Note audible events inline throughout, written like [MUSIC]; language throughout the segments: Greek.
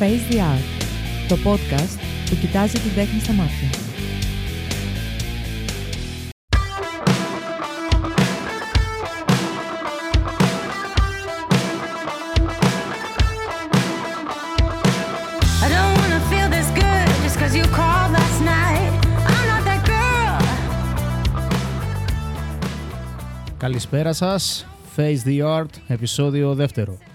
Face the Art, το podcast που κοιτάζει την τέχνη στα μάχη. Καλησπέρα σας, Face the Art, επεισόδιο δεύτερο.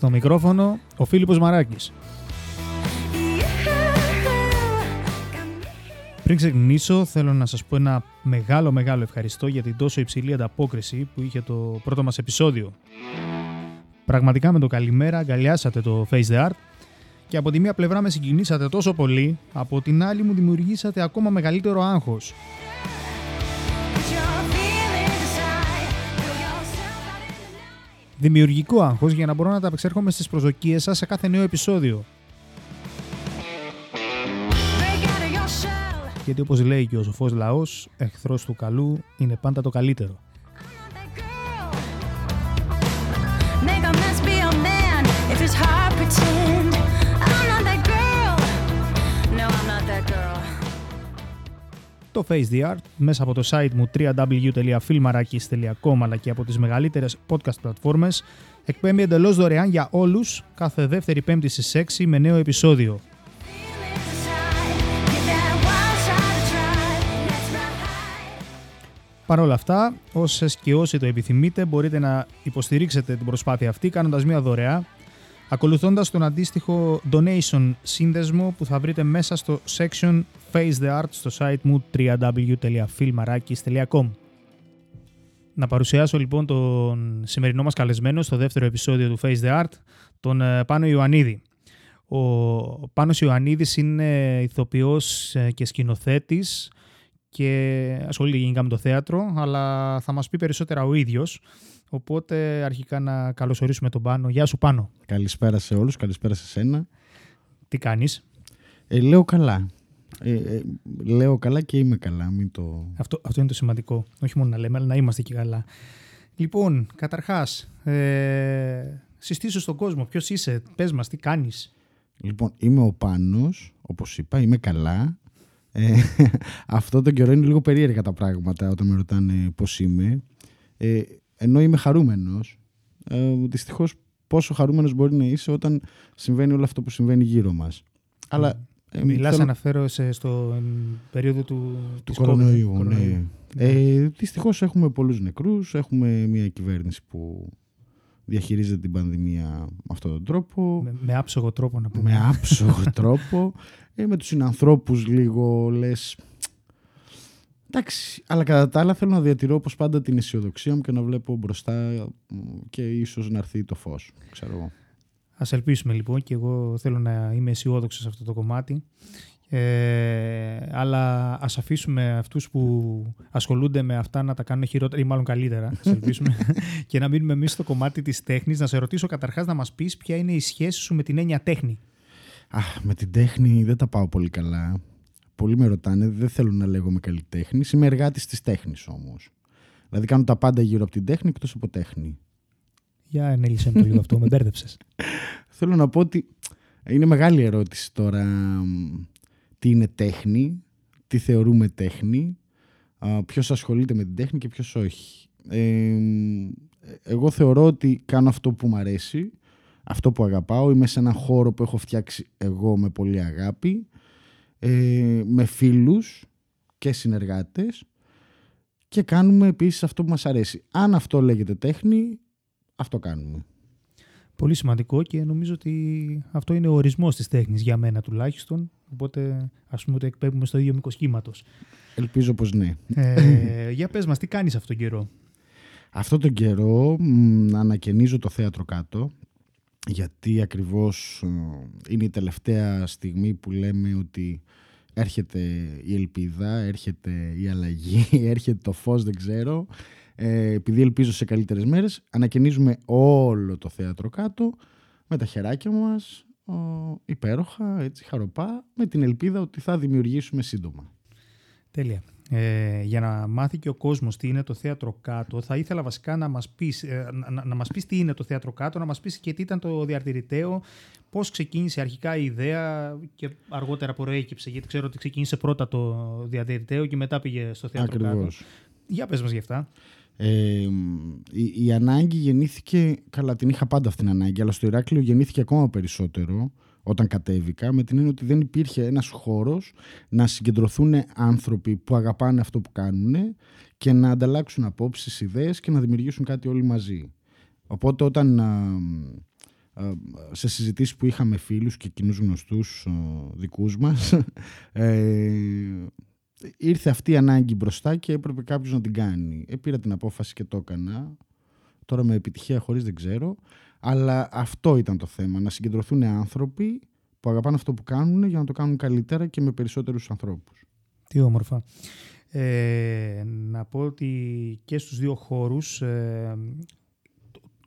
Στο μικρόφωνο, ο Φίλιππος Μαράκης. Πριν ξεκινήσω, θέλω να σας πω ένα μεγάλο μεγάλο ευχαριστώ για την τόσο υψηλή ανταπόκριση που είχε το πρώτο μας επεισόδιο. Πραγματικά με το καλημέρα αγκαλιάσατε το Face the Art και από τη μία πλευρά με συγκινήσατε τόσο πολύ, από την άλλη μου δημιουργήσατε ακόμα μεγαλύτερο άγχος. Δημιουργικό άγχος για να μπορώ να τα απεξέρχομαι στις προσδοκίες σας σε κάθε νέο επεισόδιο. Break out of your shell. Γιατί όπως λέει και ο σοφός λαός, εχθρός του καλού είναι πάντα το καλύτερο. Το Face the Art μέσα από το site μου www.filmarakis.com αλλά και από τις μεγαλύτερες podcast πλατφόρμες εκπέμπει εντελώς δωρεάν για όλους κάθε δεύτερη πέμπτη στις 6 με νέο επεισόδιο. Feelings aside. Give that wild shot a try. Let's ride high. Παρ' όλα αυτά, όσες και όσοι το επιθυμείτε μπορείτε να υποστηρίξετε την προσπάθεια αυτή κάνοντας μια δωρεά ακολουθώντας τον αντίστοιχο donation σύνδεσμο που θα βρείτε μέσα στο section Face the Art στο site μου www.filmarakis.com Να παρουσιάσω λοιπόν τον σημερινό μας καλεσμένο στο δεύτερο επεισόδιο του Face the Art, τον ε, Πάνο Ιωαννίδη. Ο Πάνος Ιωαννίδης είναι ηθοποιός ε, και σκηνοθέτης και ασχολείται γενικά με το θέατρο, αλλά θα μας πει περισσότερα ο ίδιος. Οπότε αρχικά να καλωσορίσουμε τον Πάνο. Γεια σου Πάνο. Καλησπέρα σε όλους, καλησπέρα σε σένα. Τι κάνεις; Ε, λέω καλά. Ε, ε, λέω καλά και είμαι καλά. Μην το... Αυτό, αυτό είναι το σημαντικό. Όχι μόνο να λέμε, αλλά να είμαστε και καλά. Λοιπόν, καταρχάς, ε, συστήσω στον κόσμο. Ποιος είσαι, πες μας, τι κάνεις. Λοιπόν, είμαι ο Πάνος, όπως είπα, είμαι καλά. Ε, [LAUGHS] αυτό τον καιρό είναι λίγο περίεργα τα πράγματα όταν με ρωτάνε πώς είμαι. Ε, ενώ είμαι χαρούμενος. Ε, δυστυχώς πόσο χαρούμενος μπορεί να είσαι όταν συμβαίνει όλο αυτό που συμβαίνει γύρω μας. Αλλά ε, Μιλάς θέλω- αναφέρω στο περίοδο του, του της κορονοϊού. COVID, Ναι. κορονοϊού. Ε, δυστυχώς έχουμε πολλούς νεκρούς, έχουμε μια κυβέρνηση που διαχειρίζεται την πανδημία με αυτόν τον τρόπο, Με, με άψογο τρόπο να πούμε. με άψογο τρόπο, [LAUGHS] ε, με τους συνανθρώπους λίγο λες... Εντάξει, αλλά κατά τα άλλα θέλω να διατηρώ όπως πάντα την αισιοδοξία μου και να βλέπω μπροστά μ, και ίσως να έρθει το φως, ξέρω εγώ. Ας ελπίσουμε λοιπόν και εγώ θέλω να είμαι αισιόδοξος σε αυτό το κομμάτι. Ε, αλλά ας αφήσουμε αυτούς που ασχολούνται με αυτά να τα κάνουν χειρότερα ή μάλλον καλύτερα, ας ελπίσουμε, [LAUGHS] και να μείνουμε εμείς στο κομμάτι της τέχνης. Να σε ρωτήσω καταρχάς να μας πεις ποια είναι η σχέση σου με την έννοια τέχνη. Αχ, με την τέχνη δεν τα πάω πολύ καλά. Πολλοί με ρωτάνε, δεν θέλω να λέγομαι καλλιτέχνης. Είμαι εργάτης της τέχνης όμως. Δηλαδή κάνω τα πάντα γύρω από την τέχνη εκτός από τέχνη. Για ενέλησε με το λίγο αυτό, με μπέρδεψες. [LAUGHS] Θέλω να πω ότι είναι μεγάλη ερώτηση τώρα μ, τι είναι τέχνη, τι θεωρούμε τέχνη, α, ποιος ασχολείται με την τέχνη και ποιος όχι. Ε, μ, εγώ θεωρώ ότι κάνω αυτό που μου αρέσει, αυτό που αγαπάω, είμαι σε έναν χώρο που έχω φτιάξει εγώ με πολύ αγάπη, ε, με φίλους και συνεργάτες και κάνουμε επίσης αυτό που μας αρέσει. Αν αυτό λέγεται τέχνη, αυτό κάνουμε. Πολύ σημαντικό και νομίζω ότι αυτό είναι ο ορισμός της τέχνης για μένα τουλάχιστον. Οπότε ας πούμε ότι εκπέμπουμε στο ίδιο μήκος κύματος. Ελπίζω πως ναι. Ε, [LAUGHS] για πες μας, τι κάνεις αυτόν τον καιρό; Αυτό τον καιρό μ, ανακαινίζω το θέατρο κάτω γιατί ακριβώς ε, είναι η τελευταία στιγμή που λέμε ότι έρχεται η ελπίδα, έρχεται η αλλαγή, [LAUGHS] έρχεται το φως, δεν ξέρω. Ε, επειδή ελπίζω σε καλύτερες μέρες, ανακαινίζουμε όλο το θέατρο κάτω με τα χεράκια μας, ε, υπέροχα, έτσι, χαροπά, με την ελπίδα ότι θα δημιουργήσουμε σύντομα. Τέλεια. Ε, για να μάθει και ο κόσμος τι είναι το θέατρο κάτω, θα ήθελα βασικά να μας πεις, ε, να, να μας πεις τι είναι το θέατρο κάτω, να μας πεις και τι ήταν το διαρτηρηταίο, πώς ξεκίνησε αρχικά η ιδέα και αργότερα προέκυψε, γιατί ξέρω ότι ξεκίνησε πρώτα το διαρτηρηταίο και μετά πήγε στο θέατρο κάτω. Ακριβώς. Για πες μας γι' αυτά. Ε, η, η ανάγκη γεννήθηκε, καλά την είχα πάντα αυτή την ανάγκη, αλλά στο Ηράκλειο γεννήθηκε ακόμα περισσότερο όταν κατέβηκα, με την έννοια ότι δεν υπήρχε ένας χώρος να συγκεντρωθούν άνθρωποι που αγαπάνε αυτό που κάνουν και να ανταλλάξουν απόψεις, ιδέες και να δημιουργήσουν κάτι όλοι μαζί. Οπότε όταν α, α, σε συζητήσεις που είχαμε φίλους και κοινούς γνωστούς α, δικούς μας [LAUGHS] ε, ήρθε αυτή η ανάγκη μπροστά και έπρεπε κάποιος να την κάνει. Ε, πήρα την απόφαση και το έκανα. Τώρα με επιτυχία χωρίς δεν ξέρω. Αλλά αυτό ήταν το θέμα. Να συγκεντρωθούν άνθρωποι που αγαπάνε αυτό που κάνουν για να το κάνουν καλύτερα και με περισσότερους ανθρώπους. Τι όμορφα. Ε, να πω ότι και στους δύο χώρους ε,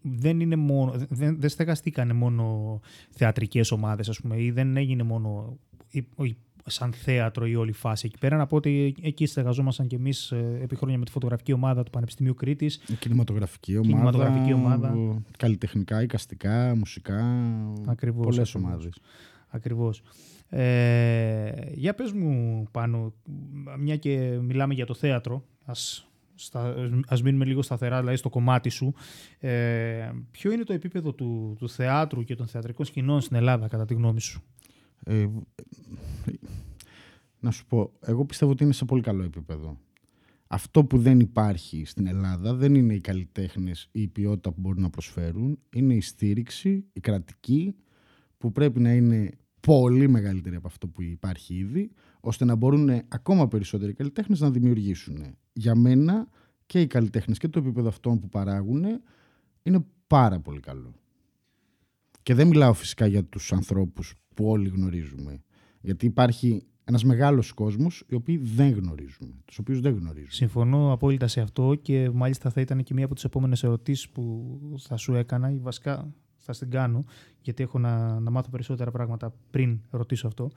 δεν, είναι μόνο, δεν, δεν στεγαστήκανε μόνο θεατρικές ομάδες ας πούμε ή δεν έγινε μόνο η- η- σαν θέατρο η όλη φάση εκεί πέρα. Να πω ότι εκεί στεγαζόμασταν και εμείς ε, επί χρόνια με τη φωτογραφική ομάδα του Πανεπιστημίου Κρήτης. Η κινηματογραφική ομάδα, Κινηματογραφική ομάδα. ο- καλλιτεχνικά, εικαστικά, μουσικά, Ακριβώς, πολλές ακριβώς. ομάδες. Ακριβώς. Ε, για πες μου πάνω, μια και μιλάμε για το θέατρο, ας, στα, ας μείνουμε λίγο σταθερά δηλαδή στο κομμάτι σου. Ε, ποιο είναι το επίπεδο του, του θεάτρου και των θεατρικών σκηνών στην Ελλάδα κατά τη γνώμη σου; Ε, να σου πω, εγώ πιστεύω ότι είναι σε πολύ καλό επίπεδο. Αυτό που δεν υπάρχει στην Ελλάδα δεν είναι οι καλλιτέχνες ή η ποιότητα που μπορούν να προσφέρουν. Είναι η στήριξη, η κρατική, που πρέπει να είναι πολύ μεγαλύτερη από αυτό που υπάρχει ήδη, ώστε να μπορούν ακόμα περισσότεροι καλλιτέχνες να δημιουργήσουν. Για μένα και οι καλλιτέχνες και το επίπεδο αυτών που παράγουν είναι πάρα πολύ καλό. Και δεν μιλάω φυσικά για τους ανθρώπους που όλοι γνωρίζουμε. Γιατί υπάρχει ένας μεγάλος κόσμος οι οποίοι δεν γνωρίζουμε, τους οποίους δεν γνωρίζουμε. Συμφωνώ απόλυτα σε αυτό και μάλιστα θα ήταν και μία από τις επόμενες ερωτήσεις που θα σου έκανα ή βασικά θα στην κάνω γιατί έχω να, να μάθω περισσότερα πράγματα πριν ρωτήσω αυτό.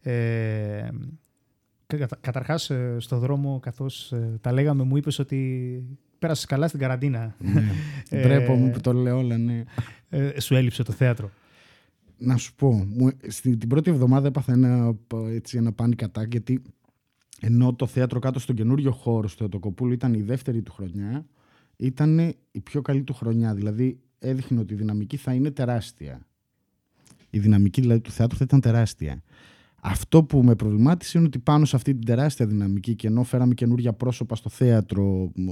Ε, κατα, καταρχάς ε, στο δρόμο καθώς ε, τα λέγαμε μου είπες ότι πέρασες καλά στην καραντίνα. ναι. Ε, Ντρέπομαι που το λέω όλα, ναι. Ε, σου έλειψε το θέατρο. Να σου πω, μου, στην, την πρώτη εβδομάδα έπαθα ένα, έτσι, ένα panic attack γιατί ενώ το θέατρο κάτω στον καινούριο χώρο στο Εωτοκοπούλου ήταν η δεύτερη του χρονιά, ήταν η πιο καλή του χρονιά. Δηλαδή έδειχνε ότι η δυναμική θα είναι τεράστια. Η δυναμική δηλαδή του θεάτρου θα ήταν τεράστια. Αυτό που με προβλημάτισε είναι ότι πάνω σε αυτή την τεράστια δυναμική και ενώ φέραμε καινούργια πρόσωπα στο θέατρο, μ,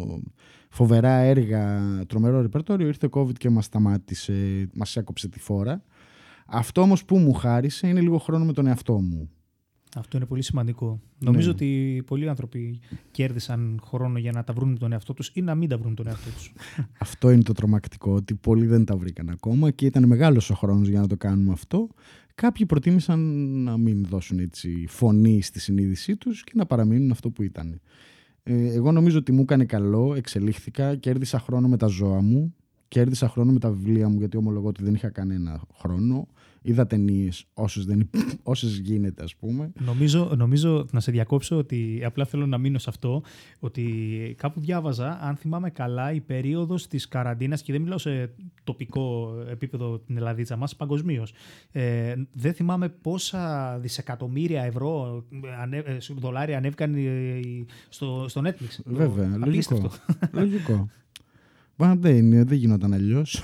φοβερά έργα, τρομερό ρεπερτόριο, ήρθε COVID και μας σταμάτησε, μας έκοψε τη φόρα. Αυτό όμως που μου χάρισε είναι λίγο χρόνο με τον εαυτό μου. Αυτό είναι πολύ σημαντικό. Νομίζω Ναι. ότι πολλοί άνθρωποι κέρδισαν χρόνο για να τα βρουν με τον εαυτό τους ή να μην τα βρουν με τον εαυτό τους. [LAUGHS] Αυτό είναι το τρομακτικό, ότι πολλοί δεν τα βρήκαν ακόμα και ήταν μεγάλος ο χρόνος για να το κάνουμε αυτό. Κάποιοι προτίμησαν να μην δώσουν έτσι φωνή στη συνείδησή τους και να παραμείνουν αυτό που ήταν. Ε, εγώ νομίζω ότι μου έκανε καλό, εξελίχθηκα, κέρδισα χρόνο με τα ζώα μου, κέρδισα χρόνο με τα βιβλία μου γιατί ομολογώ ότι δεν είχα κανένα χρόνο. Είδα ταινίες όσες, δεν, [LAUGHS] όσες γίνεται ας πούμε. Νομίζω, νομίζω, να σε διακόψω, ότι απλά θέλω να μείνω σε αυτό, ότι κάπου διάβαζα, αν θυμάμαι καλά, η περίοδος της καραντίνας, και δεν μιλάω σε τοπικό επίπεδο την Ελλαδίτσα μας, παγκοσμίως. Ε, δεν θυμάμαι πόσα δισεκατομμύρια ευρώ, ε, ανέ, ε, δολάρια ανέβηκαν ε, στο, στο Netflix. Βέβαια, λογικό. Απίστευτο. λογικό. Μα δεν, είναι, δεν γινόταν αλλιώς.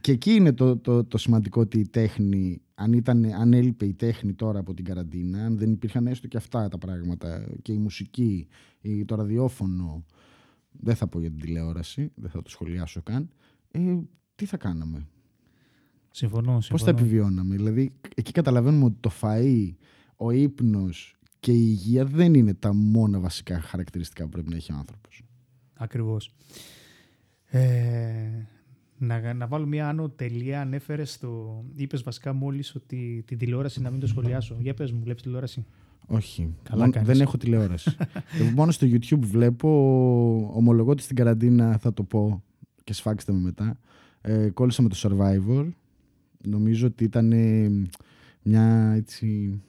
και εκεί είναι το, το, το σημαντικό ότι η τέχνη, αν, ήταν, αν έλειπε η τέχνη τώρα από την καραντίνα, αν δεν υπήρχαν έστω και αυτά τα πράγματα, και η μουσική, η, το ραδιόφωνο, δεν θα πω για την τηλεόραση, δεν θα το σχολιάσω καν, ε, τι θα κάναμε, Συμφωνώ, πώς θα συμφωνώ. επιβιώναμε; Δηλαδή, εκεί καταλαβαίνουμε ότι το φαΐ, ο ύπνος και η υγεία δεν είναι τα μόνα βασικά χαρακτηριστικά που πρέπει να έχει ο άνθρωπος. Ακριβώς. Ε, να, να βάλω μια άνω τελεία. Ανέφερε στο. Είπες βασικά μόλις ότι την τηλεόραση να μην το σχολιάσω. Για πες μου, βλέπεις τηλεόραση; Όχι, Καλά μόνο- κάνεις. δεν έχω τηλεόραση. [LAUGHS] Εγώ μόνο στο YouTube βλέπω, ομολογώ ότι στην καραντίνα θα το πω και σφάξτε με μετά. Ε, κόλλησα με το Survivor. Νομίζω ότι ήταν ε, μια έτσι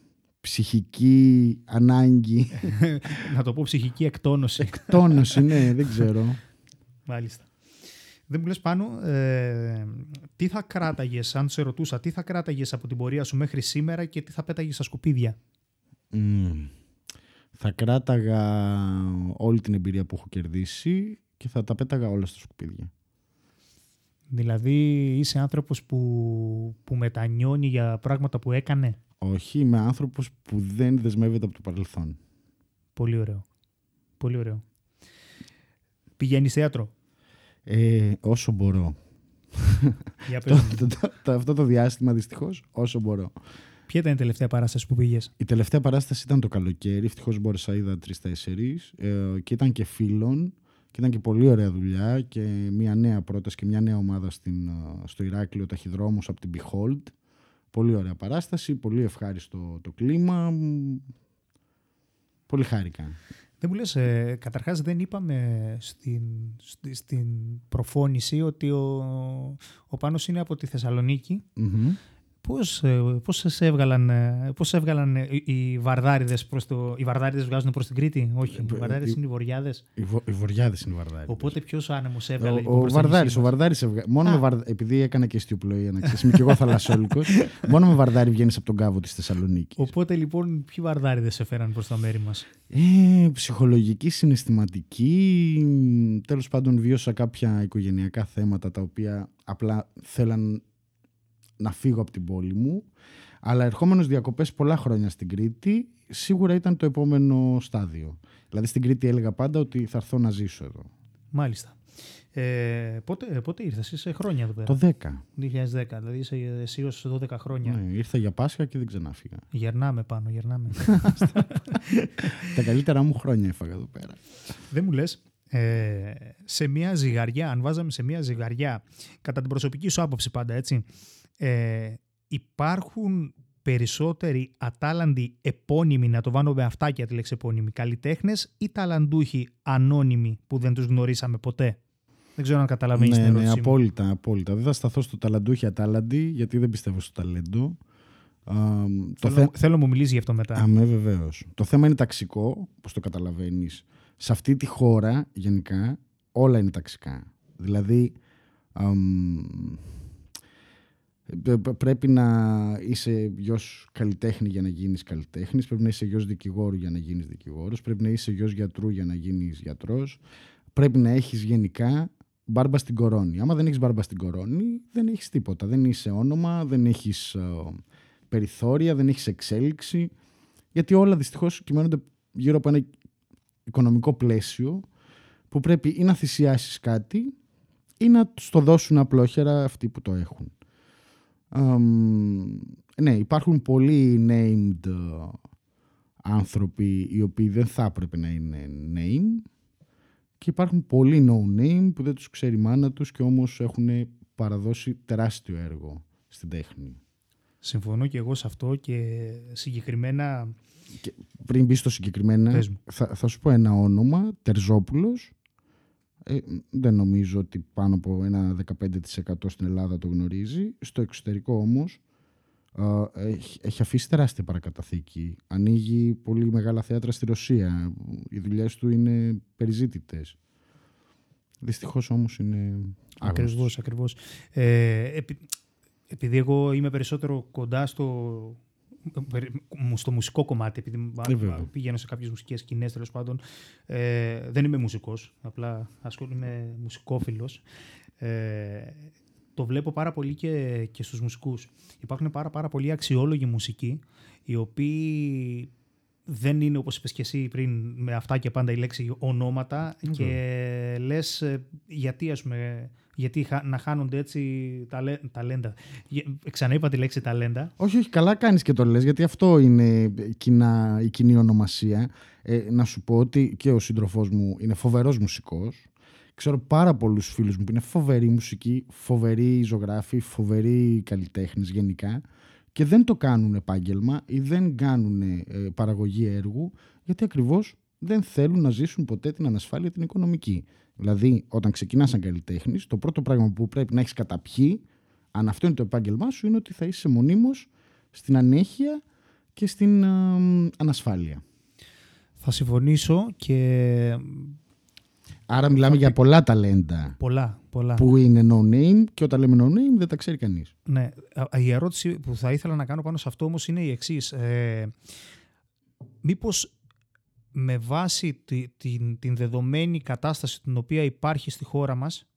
ψυχική ανάγκη. [LAUGHS] να το πω ψυχική εκτόνωση. Εκτόνωση, ναι, δεν ξέρω. Μάλιστα. Δεν μου λες πάνω, ε, τι θα κράταγες, αν σε ρωτούσα, τι θα κράταγες από την πορεία σου μέχρι σήμερα και τι θα πέταγες στα σκουπίδια; Μμμ. Θα κράταγα όλη την εμπειρία που έχω κερδίσει και θα τα πέταγα όλα στα σκουπίδια. Δηλαδή είσαι άνθρωπος που, που μετανιώνει για πράγματα που έκανε; Όχι, είμαι άνθρωπος που δεν δεσμεύεται από το παρελθόν. Πολύ ωραίο. Πολύ ωραίο. Πηγαίνεις θέατρο; Ε, όσο μπορώ. Για το, πες μου. το- το- το- αυτό το διάστημα δυστυχώς όσο μπορώ. Ποια ήταν η τελευταία παράσταση που πήγες; Η τελευταία παράσταση ήταν το καλοκαίρι. Ευτυχώς μπόρεσα, είδα τρει-τέσσερι. Ε, και ήταν και φίλων. Και ήταν και πολύ ωραία δουλειά. Και μια νέα πρόταση και μια νέα ομάδα στην, ε, στο Ηράκλειο Ταχυδρόμους από την Behold. Πολύ ωραία παράσταση. Πολύ ευχάριστο το κλίμα. Μ, Πολύ χάρηκα. Δεν μου λες, ε, καταρχάς δεν είπαμε στην, στη- στην προφώνηση ότι ο, ο Πάνος είναι από τη Θεσσαλονίκη. Μμμ. Πώς, ε, πώς σε έβγαλαν, ε, πώς σε έβγαλαν ε, οι, οι βαρδάριδες προς το... Οι βαρδάριδες βγάζουν προς την Κρήτη; Όχι, οι Ε, βαρδάριδες ε, είναι οι βοριάδες. Οι, βο, οι Βοριάδες είναι οι Βαρδάροι. Οπότε ποιος άνεμος έβγαλε λοιπόν, Ο, ο προς τα Βαρδάρη, νησί ο μας; Βαρδάρης έβγα- Μόνο Α. με Βαρδα... Επειδή έκανα και αισθιοπλοεία, να ξέρεις, είμαι και εγώ θαλασσόλικος. [LAUGHS] μόνο με Βαρδάρη βγαίνεις από τον κάβο της Θεσσαλονίκης. Οπότε λοιπόν ποιοι βαρδάριδες σε φέραν προς τα μέρη μας; Ε, ψυχολογική, συναισθηματική. Τέλος πάντων βίωσα κάποια οικογενειακά θέματα τα οποία απλά θέλαν να φύγω από την πόλη μου. Αλλά ερχόμενος διακοπές πολλά χρόνια στην Κρήτη, σίγουρα ήταν το επόμενο στάδιο. Δηλαδή στην Κρήτη έλεγα πάντα ότι θα έρθω να ζήσω εδώ. Μάλιστα. Ε, πότε, πότε ήρθες, είσαι χρόνια εδώ πέρα. Το 10. 2010, δηλαδή είσαι εσύ ως 12 χρόνια. Ναι, ήρθα για Πάσχα και δεν ξανάφυγα. Γερνάμε πάνω, γερνάμε. [LAUGHS] Τα καλύτερα μου χρόνια έφαγα εδώ πέρα. Δεν μου λες, ε, σε μια ζυγαριά, αν βάζαμε σε μια ζυγαριά, κατά την προσωπική σου άποψη πάντα, έτσι, ε, υπάρχουν περισσότεροι ατάλαντοι επώνυμοι, να το βάλω με αυτάκια τη λέξη επώνυμοι, καλλιτέχνες ή ταλαντούχοι ανώνυμοι που δεν τους γνωρίσαμε ποτέ; Δεν ξέρω αν καταλαβαίνεις την ναι, ναι, ερώτησή μου. απόλυτα, απόλυτα. Δεν θα σταθώ στο ταλαντούχι ατάλαντι, γιατί δεν πιστεύω στο ταλέντο. Α, το Θέλω, θε... θέλω να μου μιλήσεις γι' αυτό μετά. Αμέ, βεβαίως. Το θέμα είναι ταξικό, όπως το καταλαβαίνεις. Σε αυτή τη χώρα, γενικά, όλα είναι ταξικά. Δηλαδή, αμ, πε- πε- πρέπει να είσαι γιος καλλιτέχνη για να γίνεις καλλιτέχνης, πρέπει να είσαι γιος δικηγόρου για να γίνεις δικηγόρος, πρέπει να είσαι γιος γιατρού για να γίνεις γιατρός, πρέπει να έχεις γενικά μπάρμπα στην κορώνη. Άμα δεν έχεις μπάρμπα στην κορώνη, δεν έχεις τίποτα. Δεν είσαι όνομα, δεν έχεις ε, περιθώρια, δεν έχεις εξέλιξη, γιατί όλα δυστυχώς κυμαίνονται γύρω από ένα οικονομικό πλαίσιο που πρέπει ή να θυσιάσεις κάτι ή να τους το δώσουν απλόχερα αυτοί που το έχουν. Αμ, ναι, υπάρχουν πολλοί named ε, άνθρωποι οι οποίοι δεν θα έπρεπε να είναι name και υπάρχουν πολλοί no name που δεν τους ξέρει η μάνα τους και όμως έχουν παραδώσει τεράστιο έργο στην τέχνη. Συμφωνώ και εγώ σε αυτό και συγκεκριμένα Και πριν μπει στο συγκεκριμένα, Πες μου. θα, θα σου πω ένα όνομα, Τερζόπουλος. Ε, δεν νομίζω ότι πάνω από ένα 15% στην Ελλάδα το γνωρίζει. Στο εξωτερικό όμως α, έχει, έχει αφήσει τεράστια παρακαταθήκη. Ανοίγει πολύ μεγάλα θέατρα στη Ρωσία. Οι δουλειές του είναι περιζήτητες. Δυστυχώς όμως είναι άγνωστος. Ακριβώς, ακριβώς. Ε, επει- επειδή εγώ είμαι περισσότερο κοντά στο, στο μουσικό κομμάτι, επειδή μα- Ε, βέβαια. πηγαίνω σε κάποιες μουσικές σκηνές τέλος πάντων, ε, δεν είμαι μουσικός, απλά ασχολούμαι είμαι μουσικόφιλος. Ε, το βλέπω πάρα πολύ και, και στους μουσικούς. Υπάρχουν πάρα, πάρα πολλοί αξιόλογοι μουσικοί, οι οποίοι δεν είναι όπως είπες και εσύ πριν με αυτά και πάντα η λέξη ονόματα και λες ε, γιατί ας πούμε γιατί χα- να χάνονται έτσι ταλέ, ταλέντα. Γε- Ξαναείπα τη λέξη ταλέντα. Όχι, όχι, καλά κάνεις και το λες, γιατί αυτό είναι κοινά, η κοινή ονομασία. Ε, να σου πω ότι και ο σύντροφός μου είναι φοβερός μουσικός. Ξέρω πάρα πολλούς φίλους μου που είναι φοβεροί μουσικοί, φοβεροί ζωγράφοι, φοβεροί καλλιτέχνες γενικά και δεν το κάνουν επάγγελμα ή δεν κάνουν ε, παραγωγή έργου γιατί ακριβώς δεν θέλουν να ζήσουν ποτέ την ανασφάλεια την οικονομική. Δηλαδή, όταν ξεκινάς σαν καλλιτέχνης, το πρώτο πράγμα που πρέπει να έχεις καταπιεί, αν αυτό είναι το επάγγελμά σου, είναι ότι θα είσαι μονίμως στην ανέχεια και στην ε, ανασφάλεια. Θα συμφωνήσω και Άρα μιλάμε για πολλά ταλέντα πολλά, πολλά. που είναι no name και όταν λέμε no name δεν τα ξέρει κανείς. Ναι. Α, Η ερώτηση που θα ήθελα να κάνω πάνω σε αυτό όμως είναι η εξής. Ε, μήπως με βάση τη- την, την δεδομένη κατάσταση την οποία υπάρχει στη χώρα μας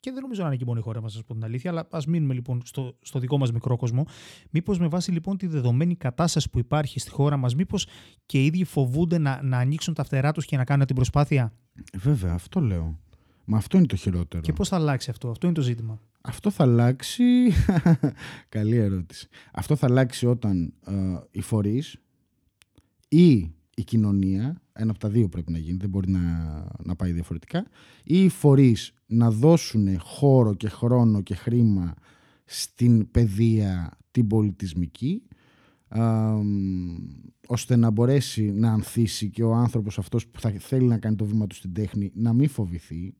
και δεν νομίζω να είναι και μόνο η χώρα μας, να σας πω την αλήθεια, αλλά ας μείνουμε λοιπόν στο, στο δικό μας μικρό κόσμο. Μήπως με βάση λοιπόν τη δεδομένη κατάσταση που υπάρχει στη χώρα μας, μήπως και οι ίδιοι φοβούνται να, να ανοίξουν τα φτερά τους και να κάνουν την προσπάθεια; Ε, Βέβαια, αυτό λέω. Μα αυτό είναι το χειρότερο. Και πώς θα αλλάξει αυτό, αυτό είναι το ζήτημα. Αυτό θα αλλάξει. [LAUGHS] Καλή ερώτηση. Αυτό θα αλλάξει όταν ε, οι φορείς ή η κοινωνία, ένα από τα δύο πρέπει να γίνει, δεν μπορεί να, να πάει διαφορετικά, ή οι φορείς να δώσουν χώρο και χρόνο και χρήμα στην παιδεία την πολιτισμική, α, μ, ώστε να μπορέσει να ανθίσει και ο άνθρωπος αυτός που θα θέλει να κάνει το βήμα του στην τέχνη να μην φοβηθεί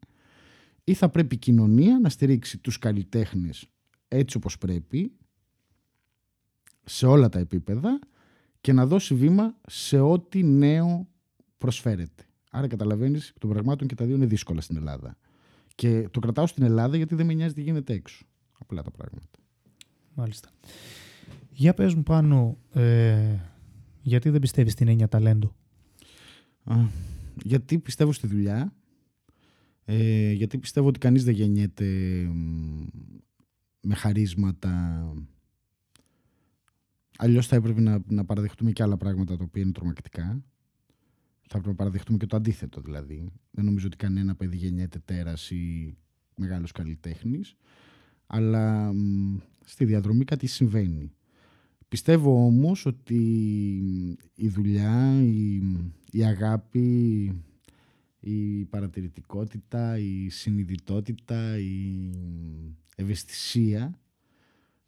ή θα πρέπει η κοινωνία να στηρίξει τους καλλιτέχνες έτσι όπως πρέπει σε όλα τα επίπεδα και να δώσει βήμα σε ό,τι νέο προσφέρεται. Άρα καταλαβαίνεις εκ των πραγμάτων και τα δύο είναι δύσκολα στην Ελλάδα. Και το κρατάω στην Ελλάδα γιατί δεν με νοιάζει τι γίνεται έξω. Απλά τα πράγματα. Μάλιστα. Για πες μου πάνω, ε, γιατί δεν πιστεύεις στην έννοια ταλέντο; Α, γιατί πιστεύω στη δουλειά, ε, γιατί πιστεύω ότι κανείς δεν γεννιέται μ, με χαρίσματα. Αλλιώς θα έπρεπε να, να παραδεχτούμε και άλλα πράγματα τα οποία είναι τρομακτικά. Θα έπρεπε να παραδεχτούμε και το αντίθετο δηλαδή. Δεν νομίζω ότι κανένα παιδί γεννιέται τέρας ή μεγάλος καλλιτέχνης. Αλλά μ, στη διαδρομή κάτι συμβαίνει. Πιστεύω όμως ότι η δουλειά, η, η αγάπη, η παρατηρητικότητα, η συνειδητότητα, η ευαισθησία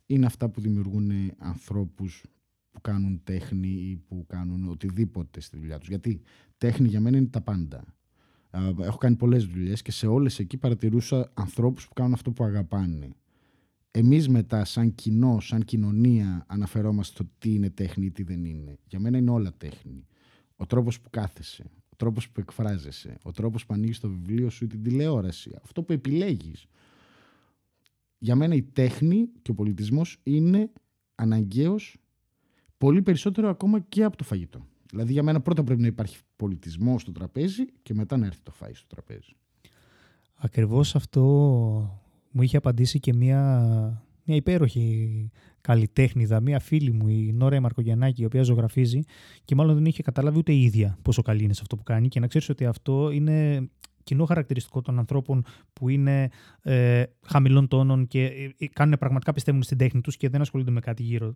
είναι αυτά που δημιουργούν ανθρώπους που κάνουν τέχνη ή που κάνουν οτιδήποτε στη δουλειά τους. Γιατί τέχνη για μένα είναι τα πάντα. Α, Έχω κάνει πολλές δουλειές και σε όλες εκεί παρατηρούσα ανθρώπους που κάνουν αυτό που αγαπάνε. Εμείς μετά σαν κοινό, σαν κοινωνία αναφερόμαστε στο τι είναι τέχνη ή τι δεν είναι. Για μένα είναι όλα τέχνη. Ο τρόπος που κάθεσαι, ο τρόπος που εκφράζεσαι, ο τρόπος που ανοίγεις το βιβλίο σου ή την τηλεόραση, αυτό που επιλέγεις. Για μένα η τέχνη και ο πολιτισμός είναι αναγκαίος πολύ περισσότερο ακόμα και από το φαγητό. Δηλαδή για μένα πρώτα πρέπει να υπάρχει πολιτισμό στο τραπέζι και μετά να έρθει το φάι στο τραπέζι. Ακριβώς αυτό μου είχε απαντήσει και μια, μια υπέροχη καλλιτέχνηδα, μια φίλη μου, η Νόρα Μαρκογιαννάκη, η οποία ζωγραφίζει και μάλλον δεν είχε καταλάβει ούτε η ίδια πόσο καλή είναι σε αυτό που κάνει και να ξέρεις ότι αυτό είναι κοινό χαρακτηριστικό των ανθρώπων που είναι ε, χαμηλών τόνων και ε, κάνουν πραγματικά πιστεύουν στην τέχνη τους και δεν ασχολούνται με κάτι γύρω,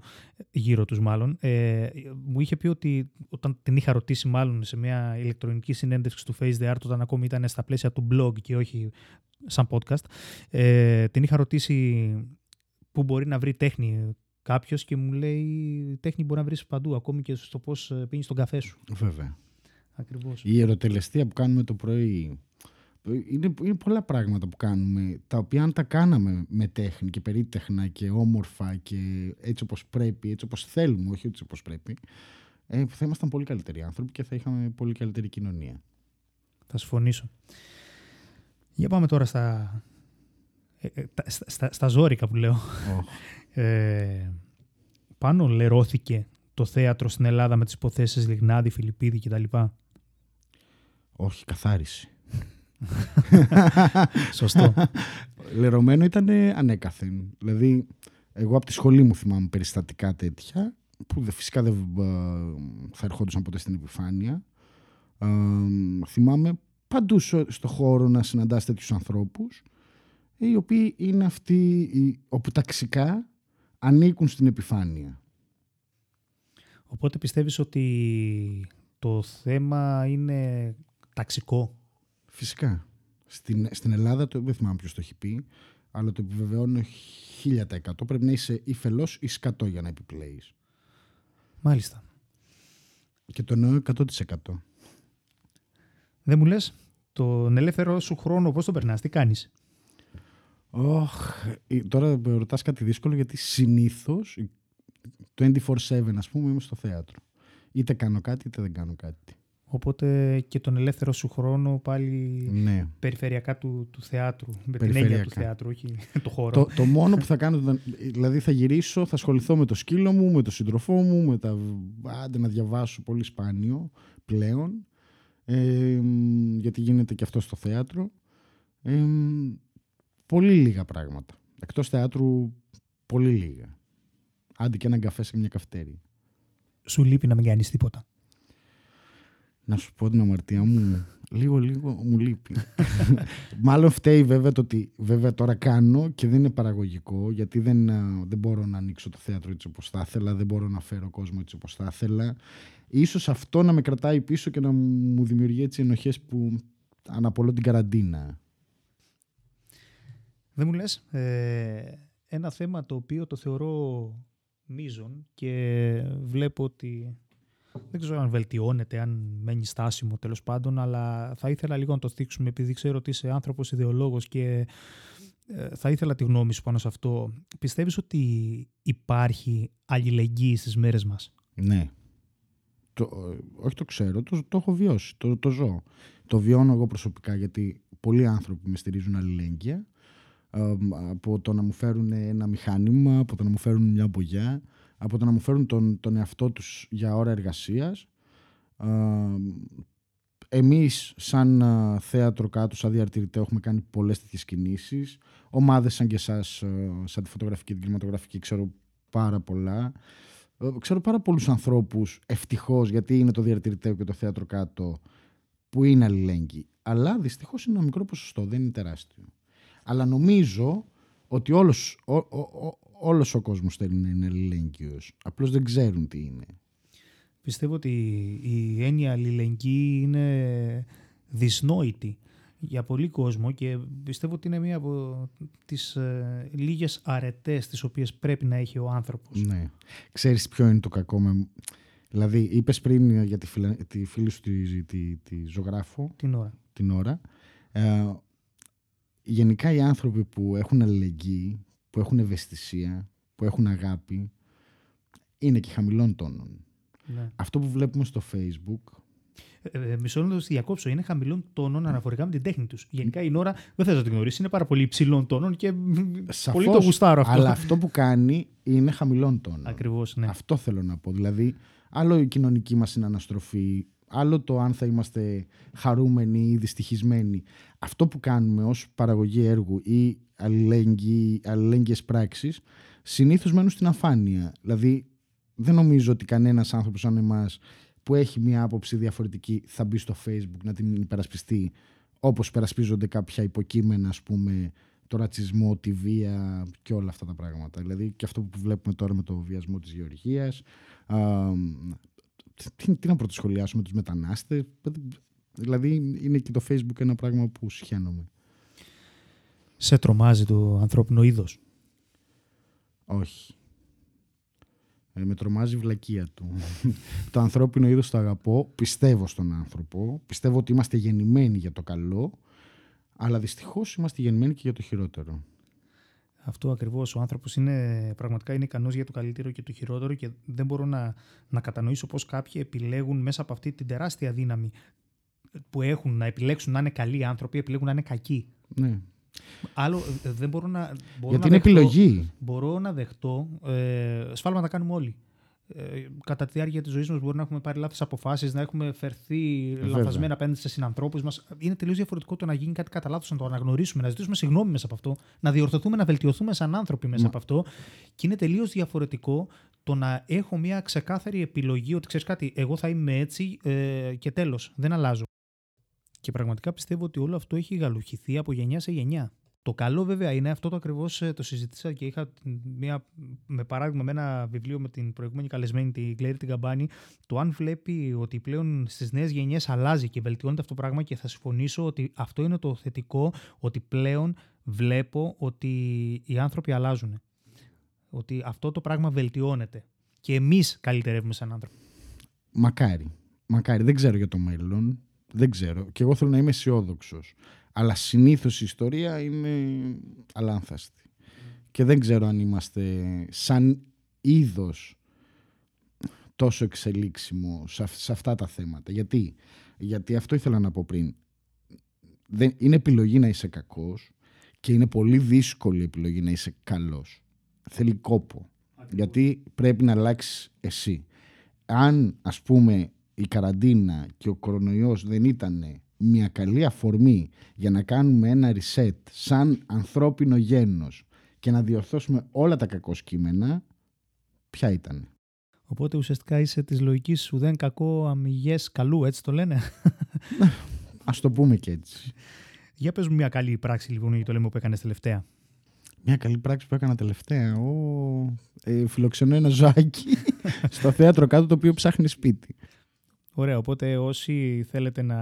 γύρω τους μάλλον. Ε, μου είχε πει ότι όταν την είχα ρωτήσει μάλλον σε μια ηλεκτρονική συνέντευξη του Face the Art όταν ακόμη ήταν στα πλαίσια του blog και όχι σαν podcast, ε, την είχα ρωτήσει πού μπορεί να βρει τέχνη κάποιος και μου λέει τέχνη μπορεί να βρεις παντού, ακόμη και στο πώς πίνεις τον καφέ σου. Βέβαια. Ακριβώς. Η ερωτελεστία που κάνουμε το πρωί. Είναι, είναι πολλά πράγματα που κάνουμε, τα οποία αν τα κάναμε με τέχνη και περίτεχνα και όμορφα και έτσι όπως πρέπει, έτσι όπως θέλουμε, όχι έτσι όπως πρέπει, ε, θα ήμασταν πολύ καλύτεροι άνθρωποι και θα είχαμε πολύ καλύτερη κοινωνία. Θα συμφωνήσω. Για πάμε τώρα στα, ε, ε, τα- στα, στα, στα ζόρικα που λέω. Ε, πάνω λερώθηκε το θέατρο στην Ελλάδα με τις υποθέσεις Λιγνάδη, Φιλιππίδη κτλ. όχι, καθάριση. [LAUGHS] Σωστό. Λερωμένο ήταν ε, ανέκαθεν. Δηλαδή, εγώ από τη σχολή μου θυμάμαι περιστατικά τέτοια, που δε- φυσικά δεν ε, θα ερχόντουσαν ποτέ στην επιφάνεια. Ε, θυμάμαι παντού στο στο χώρο να συναντάς τέτοιους ανθρώπους, οι οποίοι είναι αυτοί οι, όπου ταξικά ανήκουν στην επιφάνεια. Οπότε πιστεύεις ότι το θέμα είναι ταξικό; Φυσικά. Στην, στην Ελλάδα, το, δεν θυμάμαι ποιος το έχει πει, αλλά το επιβεβαιώνω 1000%. Πρέπει να είσαι ή φελός ή σκατό για να επιπλέεις. Μάλιστα. Και το εννοώ 100%. Δεν μου λες, τον ελεύθερο σου χρόνο πώς τον περνάς, τι κάνεις; Ωχ, ε, τώρα με ρωτάς κάτι δύσκολο γιατί συνήθως, 24-7 ας πούμε είμαι στο θέατρο. Είτε κάνω κάτι είτε δεν κάνω κάτι. Οπότε και τον ελεύθερο σου χρόνο πάλι Ναι. περιφερειακά του, του θεάτρου. Με την έννοια του Περιφερειακά. θεάτρου, όχι [LAUGHS] το χώρο. Το, το μόνο που θα κάνω, δηλαδή θα γυρίσω, θα ασχοληθώ με το σκύλο μου, με το σύντροφό μου, με τα, άντε να διαβάσω πολύ σπάνιο πλέον, ε, μ, γιατί γίνεται και αυτό στο θέατρο. Ε, μ, πολύ λίγα πράγματα. Εκτός θεάτρου, πολύ λίγα. Άντε και έναν καφέ σε μια καυτέρια. Σου λείπει να μην κάνεις τίποτα. Να σου πω την αμαρτία μου, λίγο λίγο μου λείπει. [LAUGHS] Μάλλον φταίει βέβαια το ότι βέβαια τώρα κάνω και δεν είναι παραγωγικό γιατί δεν, α, δεν μπορώ να ανοίξω το θέατρο έτσι όπως θα ήθελα, δεν μπορώ να φέρω κόσμο έτσι όπως θα ήθελα. Ίσως αυτό να με κρατάει πίσω και να μου δημιουργεί έτσι ενοχές που αναπολώ την καραντίνα. Δεν μου λες ε, ένα θέμα το οποίο το θεωρώ μείζον και βλέπω ότι δεν ξέρω αν βελτιώνεται, αν μένει στάσιμο τέλος πάντων, αλλά θα ήθελα λίγο να το θίξουμε επειδή ξέρω ότι είσαι άνθρωπος ιδεολόγος και ε, θα ήθελα τη γνώμη σου πάνω σε αυτό. Πιστεύεις ότι υπάρχει αλληλεγγύη στις μέρες μας; Ναι. Το, ε, όχι το ξέρω, το, το έχω βιώσει, το, το ζω. Το βιώνω εγώ προσωπικά γιατί πολλοί άνθρωποι με στηρίζουν αλληλέγγυα. Ε, από το να μου φέρουν ένα μηχάνημα, από το να μου φέρουν μια μπογιά, από το να μου φέρουν τον, τον εαυτό τους για ώρα εργασίας. Ε, εμείς σαν ε, θέατρο κάτω, σαν διαρτηρητέ έχουμε κάνει πολλές τέτοιες κινήσεις. Ομάδες σαν και εσάς, ε, σαν τη φωτογραφική, την κινηματογραφική, ξέρω πάρα πολλά. Ε, Ξέρω πάρα πολλούς ανθρώπους, ευτυχώς, γιατί είναι το διαρτηρητέο και το θέατρο κάτω, που είναι αλληλέγγυοι. Αλλά δυστυχώς είναι ένα μικρό ποσοστό, δεν είναι τεράστιο. Αλλά νομίζω ότι όλος, ο, ο, ο- όλος ο κόσμος θέλει να είναι αλληλέγγυος. Απλώς δεν ξέρουν τι είναι. Πιστεύω ότι η έννοια αλληλεγγύη είναι δυσνόητη για πολύ κόσμο και πιστεύω ότι είναι μία από τις ε, λίγες αρετές τις οποίες πρέπει να έχει ο άνθρωπος. Ναι. Ξέρεις ποιο είναι το κακό με... Δηλαδή, είπες πριν για τη, φιλα- τη φίλη σου τη, τη, τη ζωγράφο, Την ώρα. την ώρα. Ε, γενικά οι άνθρωποι που έχουν αλληλεγγύη, που έχουν ευαισθησία, που έχουν αγάπη, είναι και χαμηλών τόνων. Ναι. Αυτό που βλέπουμε στο facebook, Ε, ε, μισό λεπτό να στη διακόψω. Είναι χαμηλών τόνων αναφορικά με την τέχνη τους. Γενικά η Νόρα δεν θες να την γνωρίσεις. Είναι πάρα πολύ υψηλών τόνων και μ, σαφώς, πολύ το γουστάρω αυτό. αλλά αυτό που κάνει είναι χαμηλών τόνων. Ακριβώς, ναι. Αυτό θέλω να πω. Δηλαδή, άλλο η κοινωνική μας είναι αναστροφή, άλλο το αν θα είμαστε χαρούμενοι ή δυστυχισμένοι. Αυτό που κάνουμε ως παραγωγή έργου ή αλληλέγγυη- αλληλέγγυες πράξεις, συνήθως μένουν στην αφάνεια. Δηλαδή, δεν νομίζω ότι κανένας άνθρωπος σαν εμάς που έχει μια άποψη διαφορετική θα μπει στο facebook να την υπερασπιστεί όπως υπερασπίζονται κάποια υποκείμενα, ας πούμε, το ρατσισμό, τη βία και όλα αυτά τα πράγματα. Δηλαδή και αυτό που βλέπουμε τώρα με το βιασμό της γεωργίας. Α, τι, τι να πρωτοσχολιάσουμε τους μετανάστες. Δηλαδή είναι και το facebook ένα πράγμα που συχαίνομαι. Σε τρομάζει το ανθρώπινο είδος; Όχι. Ε, με τρομάζει η βλακεία του. [LAUGHS] το ανθρώπινο είδος το αγαπώ, πιστεύω στον άνθρωπο, πιστεύω ότι είμαστε γεννημένοι για το καλό, αλλά δυστυχώς είμαστε γεννημένοι και για το χειρότερο. Αυτό ακριβώς. Ο άνθρωπος είναι πραγματικά είναι ικανός για το καλύτερο και το χειρότερο και δεν μπορώ να, να κατανοήσω πώς κάποιοι επιλέγουν μέσα από αυτή την τεράστια δύναμη που έχουν να επιλέξουν να είναι καλοί άνθρωποι, επιλέγουν να είναι κακοί. Ναι. Άλλο ε, δεν μπορώ να. Μπορώ Γιατί να είναι δεχτώ- επιλογή. Μπορώ να δεχτώ. Ε, σφάλματα κάνουμε όλοι. Ε, κατά τη διάρκεια της ζωής μας μπορεί να έχουμε πάρει λάθος αποφάσεις, να έχουμε φερθεί Βέβαια. λαθασμένα απέναντι σε συνανθρώπους μας. Είναι τελείως διαφορετικό το να γίνει κάτι κατά λάθος, να το αναγνωρίσουμε, να ζητήσουμε συγγνώμη μέσα από αυτό, να διορθωθούμε, να βελτιωθούμε σαν άνθρωποι μέσα Μα- από αυτό. Και είναι τελείως διαφορετικό το να έχω μια ξεκάθαρη επιλογή ότι ξέρεις κάτι, εγώ θα είμαι έτσι ε, και τέλος. Δεν αλλάζω. Και πραγματικά πιστεύω ότι όλο αυτό έχει γαλουχηθεί από γενιά σε γενιά. Το καλό βέβαια είναι αυτό το ακριβώς το συζήτησα και είχα την- μια, με παράδειγμα με ένα βιβλίο με την προηγούμενη καλεσμένη, την Κλέρι την Καμπάνη, το αν βλέπει ότι πλέον στις νέες γενιές αλλάζει και βελτιώνεται αυτό το πράγμα και θα συμφωνήσω ότι αυτό είναι το θετικό, ότι πλέον βλέπω ότι οι άνθρωποι αλλάζουν. Ότι αυτό το πράγμα βελτιώνεται. Και εμείς καλυτερεύουμε σαν άνθρωποι. Μακάρι. Μακάρι. Δεν ξέρω για το μέλλον. Δεν ξέρω. Και εγώ θέλω να είμαι αισιόδοξος. Αλλά συνήθως η ιστορία είναι αλάνθαστη. Και δεν ξέρω αν είμαστε σαν είδος τόσο εξελίξιμο σε, αυ- σε αυτά τα θέματα. Γιατί; Γιατί αυτό ήθελα να πω πριν. Δεν, είναι επιλογή να είσαι κακός και είναι πολύ δύσκολη επιλογή να είσαι καλός. Θέλει κόπο. Γιατί πρέπει να αλλάξεις εσύ. Αν ας πούμε η καραντίνα και ο κορονοϊός δεν ήταν μια καλή αφορμή για να κάνουμε ένα reset σαν ανθρώπινο γένος και να διορθώσουμε όλα τα κακό κείμενα, ποια ήταν. Οπότε ουσιαστικά είσαι της λογικής σου δεν κακό αμυγές καλού, έτσι το λένε. Ας το πούμε και έτσι. Για πες μου μια καλή πράξη λοιπόν για το λέμε που έκανες τελευταία. Μια καλή πράξη που έκανα τελευταία. Ο, ε, φιλοξενώ ένα ζωάκι [LAUGHS] στο θέατρο κάτω το οποίο ψάχνει σπίτι. Ωραία, οπότε όσοι θέλετε να,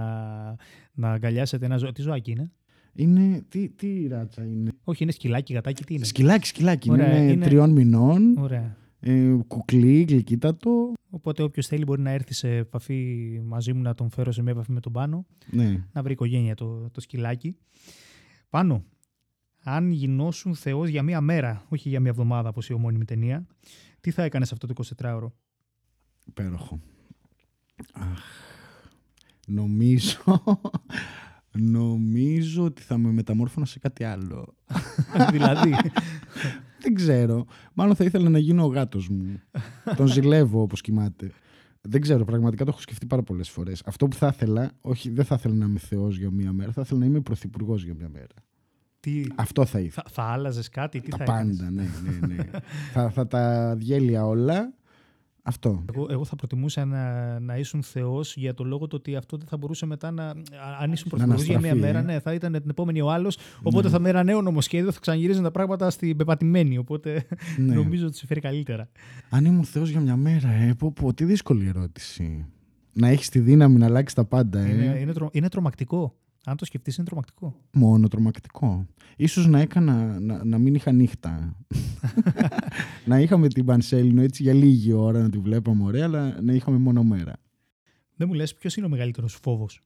να αγκαλιάσετε ένα ζώο. Τι ζωάκι είναι; Είναι. Τι, τι ράτσα είναι; Όχι, είναι σκυλάκι, γατάκι, τι είναι; Σκυλάκι, σκυλάκι. Ωραία, είναι, είναι- τριών μηνών. Ωραία. Ε, κουκλί, γλυκύτατο. Οπότε όποιος θέλει μπορεί να έρθει σε επαφή μαζί μου να τον φέρω σε μια επαφή με τον πάνω, Ναι. να βρει οικογένεια το, το σκυλάκι. Πάνω, αν γινώσουν Θεός για μία μέρα, όχι για μία εβδομάδα όπως η ομώνυμη ταινία, τι θα έκανες αυτό το 24ωρο; Υπέροχο. Αχ, νομίζω, [LAUGHS] νομίζω ότι θα με μεταμόρφωνα σε κάτι άλλο. [LAUGHS] δηλαδή; [LAUGHS] Δεν ξέρω. Μάλλον θα ήθελα να γίνω ο γάτος μου. Τον ζηλεύω όπως κοιμάται. Δεν ξέρω, πραγματικά το έχω σκεφτεί πάρα πολλές φορές. Αυτό που θα ήθελα, όχι, δεν θα ήθελα να είμαι Θεός για μία μέρα, θα ήθελα να είμαι πρωθυπουργός για μία μέρα. τι, Αυτό θα ήθελα. θα, θα άλλαζες κάτι, τι τα θα έκανες; πάντα, ναι, ναι, ναι. θα, θα τα διέλυα όλα. Αυτό. Εγώ, εγώ θα προτιμούσα να, να ήσουν Θεός για το λόγο το ότι αυτό δεν θα μπορούσε μετά να. Αν ήσουν πρωθυπουργό για μία αναστραφεί, μέρα, ε. ναι, θα ήταν την επόμενη ο άλλος. Οπότε θα με ένα νέο νομοσχέδιο, θα ξαναγυρίζουν τα πράγματα στην πεπατημένη. Οπότε Ναι. [LAUGHS] νομίζω ότι σε φέρει καλύτερα. Αν ήμουν Θεός για μια μέρα, ε, πω, πω, τι δύσκολη ερώτηση. Να έχεις τη δύναμη να αλλάξεις τα πάντα, ε. Είναι, είναι, τρο, είναι τρομακτικό. Αν το σκεφτείς, είναι τρομακτικό. Μόνο τρομακτικό. Ίσως να έκανα να, να μην είχα νύχτα. [LAUGHS] να είχαμε την Πανσέλινο έτσι για λίγη ώρα να τη βλέπαμε ωραία, αλλά να είχαμε μόνο μέρα. Δεν μου λες, ποιος είναι ο μεγαλύτερος φόβος;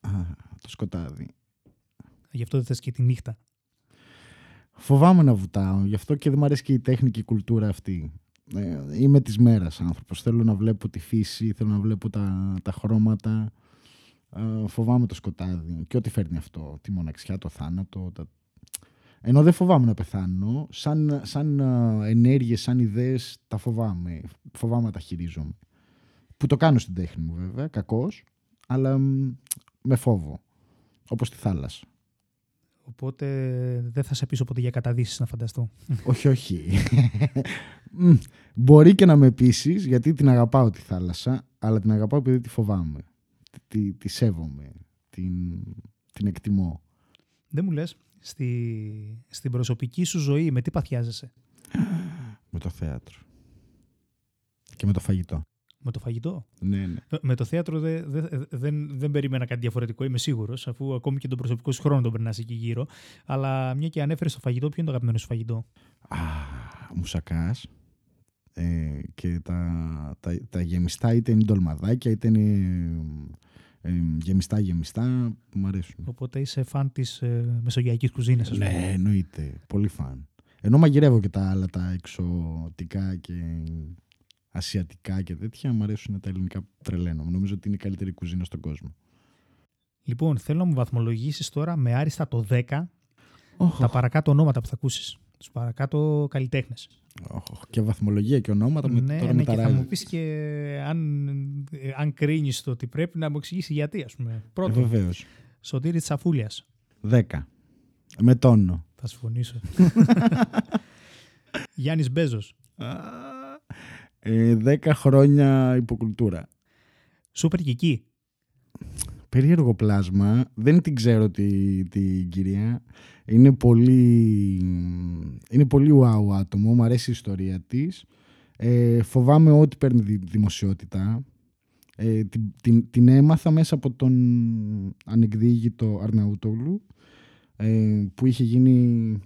Α, το σκοτάδι. Γι' αυτό δεν θες και τη νύχτα. Φοβάμαι να βουτάω, γι' αυτό και δεν μου αρέσει και η τέχνη και η κουλτούρα αυτή. Ε, είμαι της μέρας άνθρωπος. Θέλω να βλέπω τη φύση, θέλω να βλέπω τα, τα χρώματα. Ε, φοβάμαι το σκοτάδι και ό,τι φέρνει αυτό. Τη μοναξιά, το θάνατο. Τα... Ενώ δεν φοβάμαι να πεθάνω, σαν, σαν ε, ενέργειες, σαν ιδέες, τα φοβάμαι. Φοβάμαι να τα χειρίζομαι. Που το κάνω στην τέχνη μου βέβαια, κακός, αλλά μ, με φόβο. Όπως τη θάλασσα. Οπότε δεν θα σε πείσω ποτέ για καταδύσεις να φανταστώ. [LAUGHS] όχι, όχι. Μμ, Μπορεί και να με πείσεις γιατί την αγαπάω τη θάλασσα, αλλά την αγαπάω επειδή τη φοβάμαι. Τη, τη, τη σέβομαι. Την, την εκτιμώ. Δεν μου λες, στη, στην προσωπική σου ζωή με τι παθιάζεσαι; Με το θέατρο. Και με το φαγητό. Με το φαγητό; Ναι, ναι. Ε, Με το θέατρο δε- δε- δεν, δεν περίμενα κάτι διαφορετικό, είμαι σίγουρος, αφού ακόμη και τον προσωπικό σου χρόνο τον περνάς εκεί γύρω. Αλλά μια και ανέφερες το φαγητό, ποιο είναι το αγαπημένο σου φαγητό; Α, μουσακάς. Ε, και τα, τα, τα γεμιστά είτε είναι ντολμαδάκια είτε είναι ε, γεμιστά γεμιστά που μου αρέσουν. Οπότε είσαι φαν της ε, μεσογειακής κουζίνας, ας πούμε. Ναι, εννοείται. Πολύ φαν. Ενώ μαγειρεύω και τα άλλα, τα εξωτικά και ασιατικά και τέτοια, μου αρέσουν τα ελληνικά που τρελαίνω. Νομίζω ότι είναι η καλύτερη κουζίνα στον κόσμο. Λοιπόν, θέλω να μου βαθμολογήσεις τώρα με άριστα το 10 Οχ, τα παρακάτω ονόματα που θα ακούσεις. Τους παρακάτω καλλιτέχνες. Οχ, οχ. Και βαθμολογία και ονόματα με, Ναι, τώρα ναι, με και τα θα μου ράδια. πεις και αν, ε, αν κρίνεις το ότι πρέπει να μου εξηγήσει γιατί, ας πούμε. Ε, Πρώτον, βεβαίως. Σωτήρη Τσαφούλιας. Δέκα. Με τόνο. Θα συμφωνήσω. [LAUGHS] Γιάννης Μπέζος. Ε, δέκα χρόνια υποκουλτούρα. Σούπερ Κική. Περίεργο πλάσμα. Δεν την ξέρω τη, την κυρία. Είναι πολύ, είναι πολύ wow άτομο. Μου αρέσει η ιστορία της. Ε, φοβάμαι ότι παίρνει δη- δημοσιότητα. Ε, την, την, την έμαθα μέσα από τον ανεκδίγητο Αρναούτογλου ε, που είχε γίνει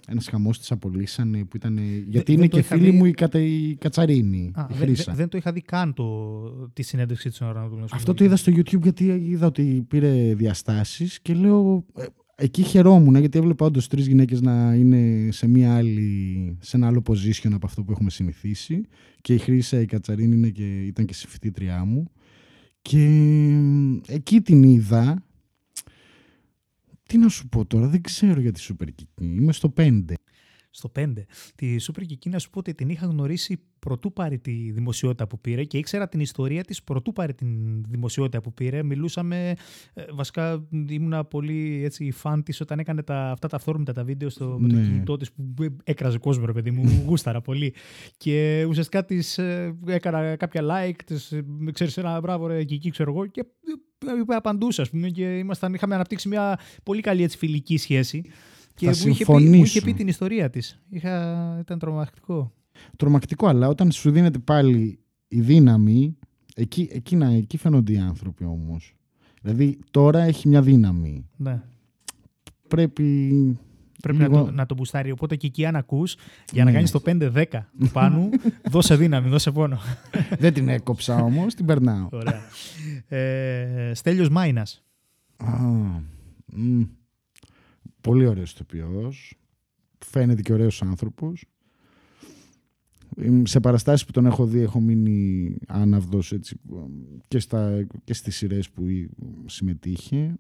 ένας χαμός της απολύσανε που ήταν, γιατί δεν είναι το και είχα φίλη δει. μου η, Κατα, η Κατσαρίνη, Α, η δεν, Χρύσα. δεν- δεν το είχα δει καν το, τη συνέντευξη της ώρα να το Αυτό το είδα στο YouTube γιατί είδα ότι πήρε διαστάσεις και λέω, ε, εκεί χαιρόμουν γιατί έβλεπα όντως τρεις γυναίκες να είναι σε, μια άλλη, σε ένα άλλο position από αυτό που έχουμε συνηθίσει. Και η Χρύσα η Κατσαρίνη είναι και, ήταν και συμφιτήτριά μου. Και εκεί την είδα. Τι να σου πω τώρα, δεν ξέρω για τη Super Kiki. Είμαι στο 5. Στο 5. Τη Super Kiki να σου πω ότι την είχα γνωρίσει πρωτού πάρει τη δημοσιότητα που πήρε και ήξερα την ιστορία της πρωτού πάρει τη δημοσιότητα που πήρε. Μιλούσαμε, ε, βασικά ήμουνα πολύ έτσι φαν της όταν έκανε τα, αυτά τα αυθόρμητα τα βίντεο στο, με το Ναι. κινητό της που έκραζε κόσμο ρε παιδί μου, [LAUGHS] γούσταρα πολύ. Και ουσιαστικά της ε, έκανα κάποια like, της, ε, ξέρεις ένα μπράβο ρε Kiki ξέρω εγώ και ε, απαντούσα ας πούμε και ήμασταν, είχαμε αναπτύξει μια πολύ καλή έτσι φιλική σχέση. Και Θα μου είχε, πει, μου είχε συμφωνήσω. πει την ιστορία της. Είχα, ήταν τρομακτικό. Τρομακτικό, αλλά όταν σου δίνεται πάλι η δύναμη, εκεί, εκεί, να, εκεί φαίνονται οι άνθρωποι όμως. Δηλαδή τώρα έχει μια δύναμη. Ναι. Πρέπει Πρέπει Λίγο- να, το, να το μπουστάρει. Οπότε και εκεί αν ακούς, για να Ναι. κάνεις το 5-10 του πάνω, [LAUGHS] δώσε δύναμη, δώσε πόνο. Δεν την έκοψα όμως, την περνάω. Ωραία. Ε, Στέλιος Μάινας. Α, μ. Πολύ ωραίος ηθοποιός. Φαίνεται και ωραίος άνθρωπος. Εμ, Σε παραστάσεις που τον έχω δει έχω μείνει άναυδος έτσι, και, στα, και στις σειρές που ή- συμμετείχε.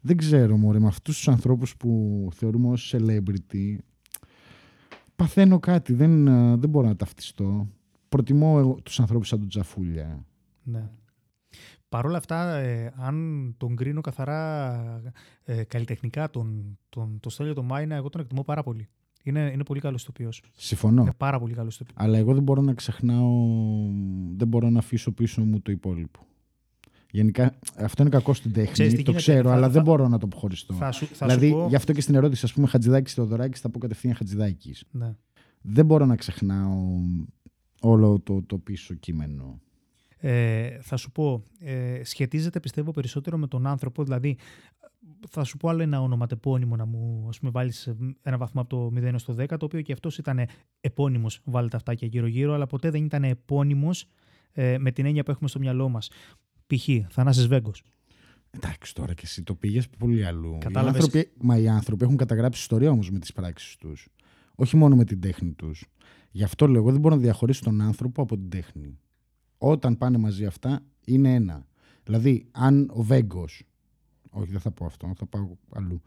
Δεν ξέρω μωρέ, με αυτούς τους ανθρώπους που θεωρούμε ως celebrity παθαίνω κάτι, δεν, ε, δεν μπορώ να ταυτιστώ. Προτιμώ εγώ τους ανθρώπους σαν τον Τζαφούλια. Ναι. Παρ' όλα αυτά, ε, αν τον κρίνω καθαρά ε, καλλιτεχνικά τον, τον, το Στέλιο τον Μάινα, εγώ τον εκτιμώ πάρα πολύ. Είναι, είναι πολύ καλός ηθοποιός. Συμφωνώ. Είναι πάρα πολύ καλός ηθοποιός. Αλλά εγώ δεν μπορώ να ξεχνάω, δεν μπορώ να αφήσω πίσω μου το υπόλοιπο. Γενικά, αυτό είναι κακό στην τέχνη, Ξέρεις τι το γίνεται, ξέρω, θα- αλλά θα- δεν μπορώ να το αποχωριστώ. Θα σου, θα δηλαδή, σου πω... γι' αυτό και στην ερώτηση, ας πούμε, Χατζηδάκης Θεοδωράκης, θα πω κατευθείαν Χατζηδάκης. Ναι. Δεν μπορώ να ξεχνάω όλο το, το πίσω κείμενο. Ε, θα σου πω, ε, σχετίζεται πιστεύω περισσότερο με τον άνθρωπο, δηλαδή θα σου πω άλλο ένα ονοματεπώνυμο να μου ας πούμε, βάλεις ένα βαθμό από το 0 έως το 10, το οποίο και αυτός ήταν επώνυμος, βάλε τα αυτάκια γύρω-γύρω, αλλά ποτέ δεν ήταν επώνυμος ε, με την έννοια που έχουμε στο μυαλό μας. Π.χ. Θανάσης Βέγκος. Εντάξει τώρα και εσύ το πήγες πολύ αλλού. Οι Κατάλαβες. άνθρωποι, μα οι άνθρωποι έχουν καταγράψει ιστορία όμως με τις πράξεις τους. Όχι μόνο με την τέχνη τους. Γι' αυτό λέω, εγώ δεν μπορώ να διαχωρίσω τον άνθρωπο από την τέχνη. Όταν πάνε μαζί αυτά, είναι ένα. Δηλαδή, αν ο Βέγκος. Όχι, δεν θα πω αυτό, θα πάω αλλού.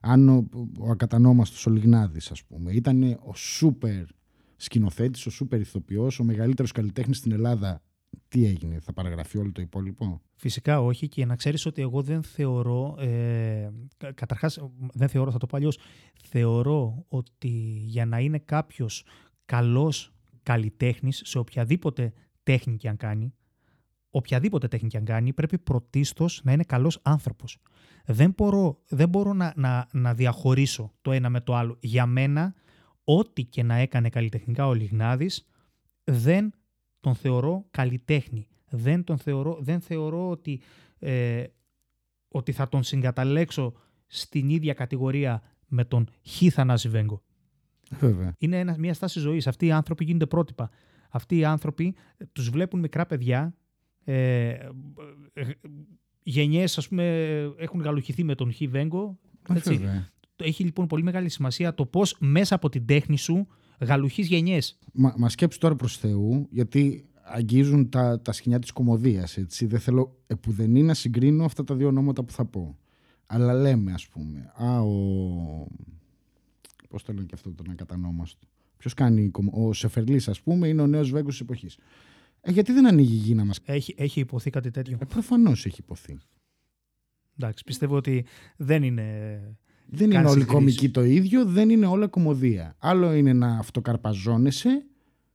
Αν ο, ο ακατανόμαστος ο Λιγνάδης, ας πούμε, ήταν ο σούπερ σκηνοθέτης, ο σούπερ ηθοποιός, ο μεγαλύτερος καλλιτέχνης στην Ελλάδα, τι έγινε, θα παραγραφεί όλο το υπόλοιπο; Φυσικά όχι και να ξέρεις ότι εγώ δεν θεωρώ, ε, κα- καταρχάς δεν θεωρώ, θα το πω αλλιώς, θεωρώ ότι για να είναι κάποιος καλός καλλιτέχνης σε οποιαδήποτε τέχνη και αν κάνει, οποιαδήποτε τέχνη και αν κάνει, πρέπει πρωτίστως να είναι καλός άνθρωπος. Δεν μπορώ, δεν μπορώ να, να, να διαχωρίσω το ένα με το άλλο. Για μένα, ό,τι και να έκανε καλλιτεχνικά ο Λιγνάδης, δεν τον θεωρώ καλλιτέχνη. Δεν τον θεωρώ, δεν θεωρώ ότι, ε, ότι θα τον συγκαταλέξω στην ίδια κατηγορία με τον Χ Θανάση Βέγκο. Βέβαια. Είναι ένας, μια στάση ζωής. Αυτοί οι άνθρωποι γίνονται πρότυπα. Αυτοί οι άνθρωποι ε, τους βλέπουν μικρά παιδιά, ε, ε, ε, γενιές ας πούμε έχουν γαλουχηθεί με τον Χ Βέγκο. Έτσι. Βέβαια. Το Έχει λοιπόν πολύ μεγάλη σημασία το πώς μέσα από την τέχνη σου γαλουχείς γενιές. Μα, μα σκέψου τώρα προς Θεού, γιατί αγγίζουν τα, τα σκηνιά της κομμωδίας, έτσι. Δεν θέλω επουδενή να συγκρίνω αυτά τα δύο ονόματα που θα πω. Αλλά λέμε, ας πούμε, α, ο... Πώς το λένε και αυτό τον ακατανόμαστο. Ποιος κάνει, κομμ- ο Σεφερλής, ας πούμε, είναι ο νέος Βέγκος της εποχής. Ε, γιατί δεν ανοίγει η γη να μας... Έχει, έχει υποθεί κάτι τέτοιο; Ε, προφανώς έχει υποθεί. Εντάξει, πιστεύω ότι δεν είναι... Δεν είναι Κάνεις όλη συγκρίσεις. κομική το ίδιο, δεν είναι όλα κομμωδία. Άλλο είναι να αυτοκαρπαζώνεσαι,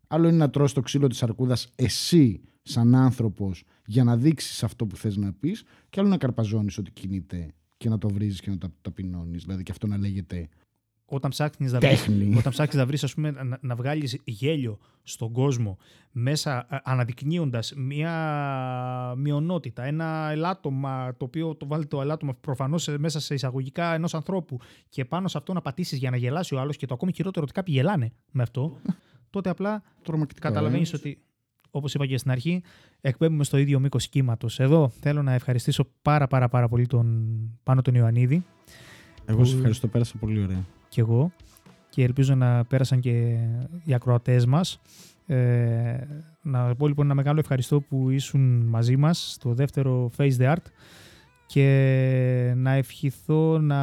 άλλο είναι να τρως το ξύλο της αρκούδας εσύ σαν άνθρωπος για να δείξεις αυτό που θες να πεις και άλλο να καρπαζώνεις ότι κινείται και να το βρίζεις και να το ταπεινώνεις. Δηλαδή και αυτό να λέγεται Όταν ψάχνεις να βρεις, τέχνη. όταν ψάχνεις να, βρεις, ας πούμε, να, να βγάλεις γέλιο στον κόσμο μέσα α, αναδεικνύοντας μια μειονότητα, ένα ελάττωμα το οποίο το βάλει το ελάττωμα προφανώς σε- μέσα σε εισαγωγικά ενός ανθρώπου και πάνω σε αυτό να πατήσεις για να γελάσει ο άλλος και το ακόμη χειρότερο ότι κάποιοι γελάνε με αυτό, τότε απλά Τρομακτικό. καταλαβαίνεις ε. ότι, όπως είπα και στην αρχή, εκπέμπουμε στο ίδιο μήκος κύματος. Εδώ θέλω να ευχαριστήσω πάρα πάρα πάρα πολύ τον Πάνο τον Ιωαννίδη. Εγώ σε Που- ευχαριστώ, πέρασα πολύ ωραία. Κι εγώ και ελπίζω να πέρασαν και οι ακροατές μας. Ε, να πω λοιπόν ένα μεγάλο ευχαριστώ που ήσουν μαζί μας στο δεύτερο Face the Art και να ευχηθώ να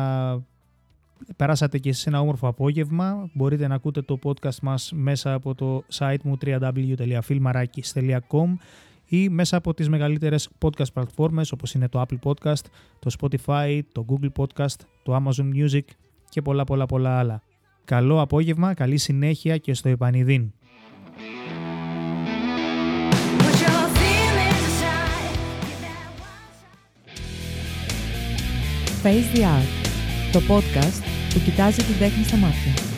περάσατε και εσείς ένα όμορφο απόγευμα. Μπορείτε να ακούτε το podcast μας μέσα από το site μου www.filmarakis.com ή μέσα από τις μεγαλύτερες podcast πλατφόρμες όπως είναι το Apple Podcast, το Spotify, το Google Podcast, το Amazon Music και πολλά πολλά πολλά άλλα. Καλό απόγευμα, καλή συνέχεια και στο επανειδήν. Put your feelings aside. Give that one Face the Art, το podcast που κοιτάζει την τέχνη στα μάτια.